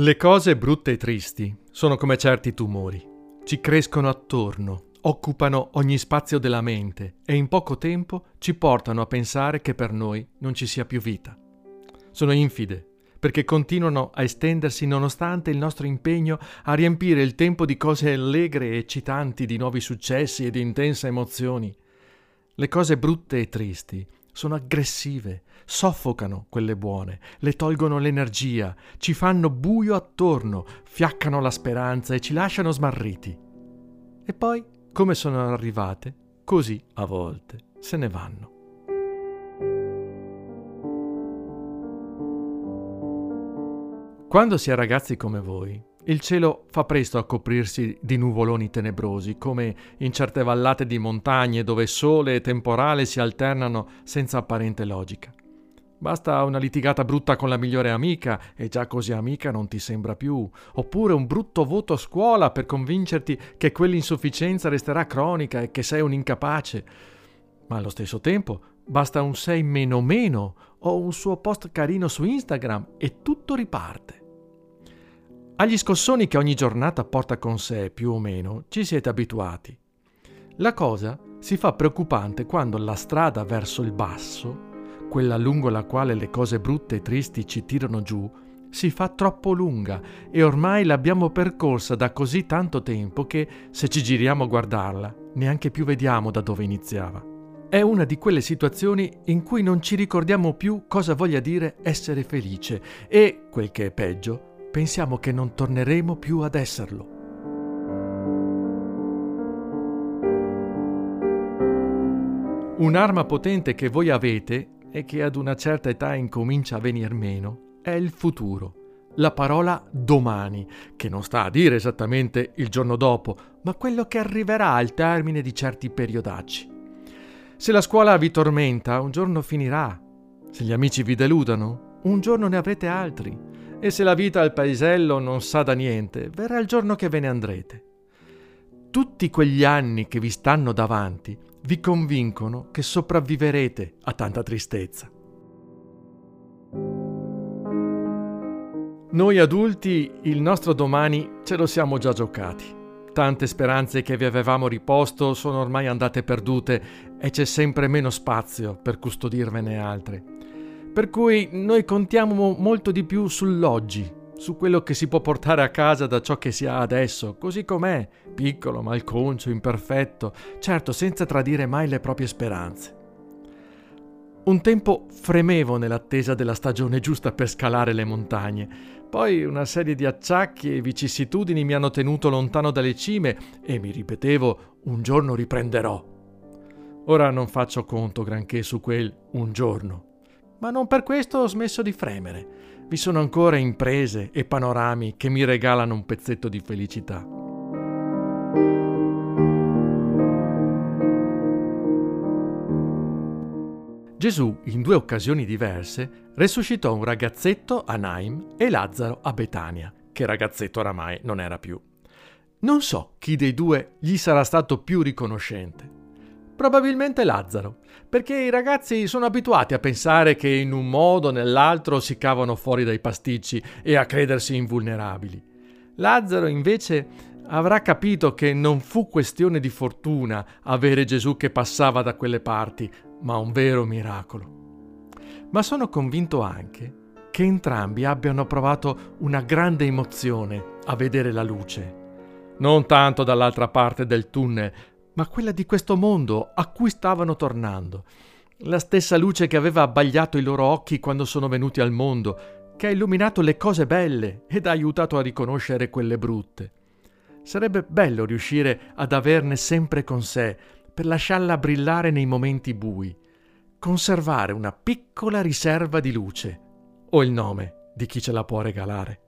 Le cose brutte e tristi sono come certi tumori. Ci crescono attorno, occupano ogni spazio della mente e in poco tempo ci portano a pensare che per noi non ci sia più vita. Sono infide perché continuano a estendersi nonostante il nostro impegno a riempire il tempo di cose allegre e eccitanti, di nuovi successi e di intense emozioni. Le cose brutte e tristi sono aggressive, soffocano quelle buone, le tolgono l'energia, ci fanno buio attorno, fiaccano la speranza e ci lasciano smarriti. E poi, come sono arrivate, così a volte se ne vanno. Quando si è ragazzi come voi, il cielo fa presto a coprirsi di nuvoloni tenebrosi, come in certe vallate di montagne dove sole e temporale si alternano senza apparente logica. Basta una litigata brutta con la migliore amica e già così amica non ti sembra più, oppure un brutto voto a scuola per convincerti che quell'insufficienza resterà cronica e che sei un incapace. Ma allo stesso tempo basta un sei meno meno o un suo post carino su Instagram e tutto riparte. Agli scossoni che ogni giornata porta con sé, più o meno, ci siete abituati. La cosa si fa preoccupante quando la strada verso il basso, quella lungo la quale le cose brutte e tristi ci tirano giù, si fa troppo lunga e ormai l'abbiamo percorsa da così tanto tempo che, se ci giriamo a guardarla, neanche più vediamo da dove iniziava. È una di quelle situazioni in cui non ci ricordiamo più cosa voglia dire essere felice e, quel che è peggio, pensiamo che non torneremo più ad esserlo. Un'arma potente che voi avete e che ad una certa età incomincia a venir meno è il futuro. La parola domani, che non sta a dire esattamente il giorno dopo, ma quello che arriverà al termine di certi periodacci. Se la scuola vi tormenta, un giorno finirà. Se gli amici vi deludano, un giorno ne avrete altri. E se la vita al paesello non sa da niente, verrà il giorno che ve ne andrete. Tutti quegli anni che vi stanno davanti vi convincono che sopravviverete a tanta tristezza. Noi adulti il nostro domani ce lo siamo già giocati. Tante speranze che vi avevamo riposto sono ormai andate perdute e c'è sempre meno spazio per custodirvene altre. Per cui noi contiamo molto di più sull'oggi, su quello che si può portare a casa da ciò che si ha adesso, così com'è, piccolo, malconcio, imperfetto, certo senza tradire mai le proprie speranze. Un tempo fremevo nell'attesa della stagione giusta per scalare le montagne, poi una serie di acciacchi e vicissitudini mi hanno tenuto lontano dalle cime e mi ripetevo un giorno riprenderò. Ora non faccio conto granché su quel un giorno ma non per questo ho smesso di fremere. Vi sono ancora imprese e panorami che mi regalano un pezzetto di felicità. Gesù, in due occasioni diverse, resuscitò un ragazzetto a Naim e Lazzaro a Betania, che ragazzetto oramai non era più. Non so chi dei due gli sarà stato più riconoscente. Probabilmente Lazzaro, perché i ragazzi sono abituati a pensare che in un modo o nell'altro si cavano fuori dai pasticci e a credersi invulnerabili. Lazzaro invece avrà capito che non fu questione di fortuna avere Gesù che passava da quelle parti, ma un vero miracolo. Ma sono convinto anche che entrambi abbiano provato una grande emozione a vedere la luce. Non tanto dall'altra parte del tunnel, ma quella di questo mondo a cui stavano tornando. La stessa luce che aveva abbagliato i loro occhi quando sono venuti al mondo, che ha illuminato le cose belle ed ha aiutato a riconoscere quelle brutte. Sarebbe bello riuscire ad averne sempre con sé, per lasciarla brillare nei momenti bui, conservare una piccola riserva di luce, o il nome di chi ce la può regalare.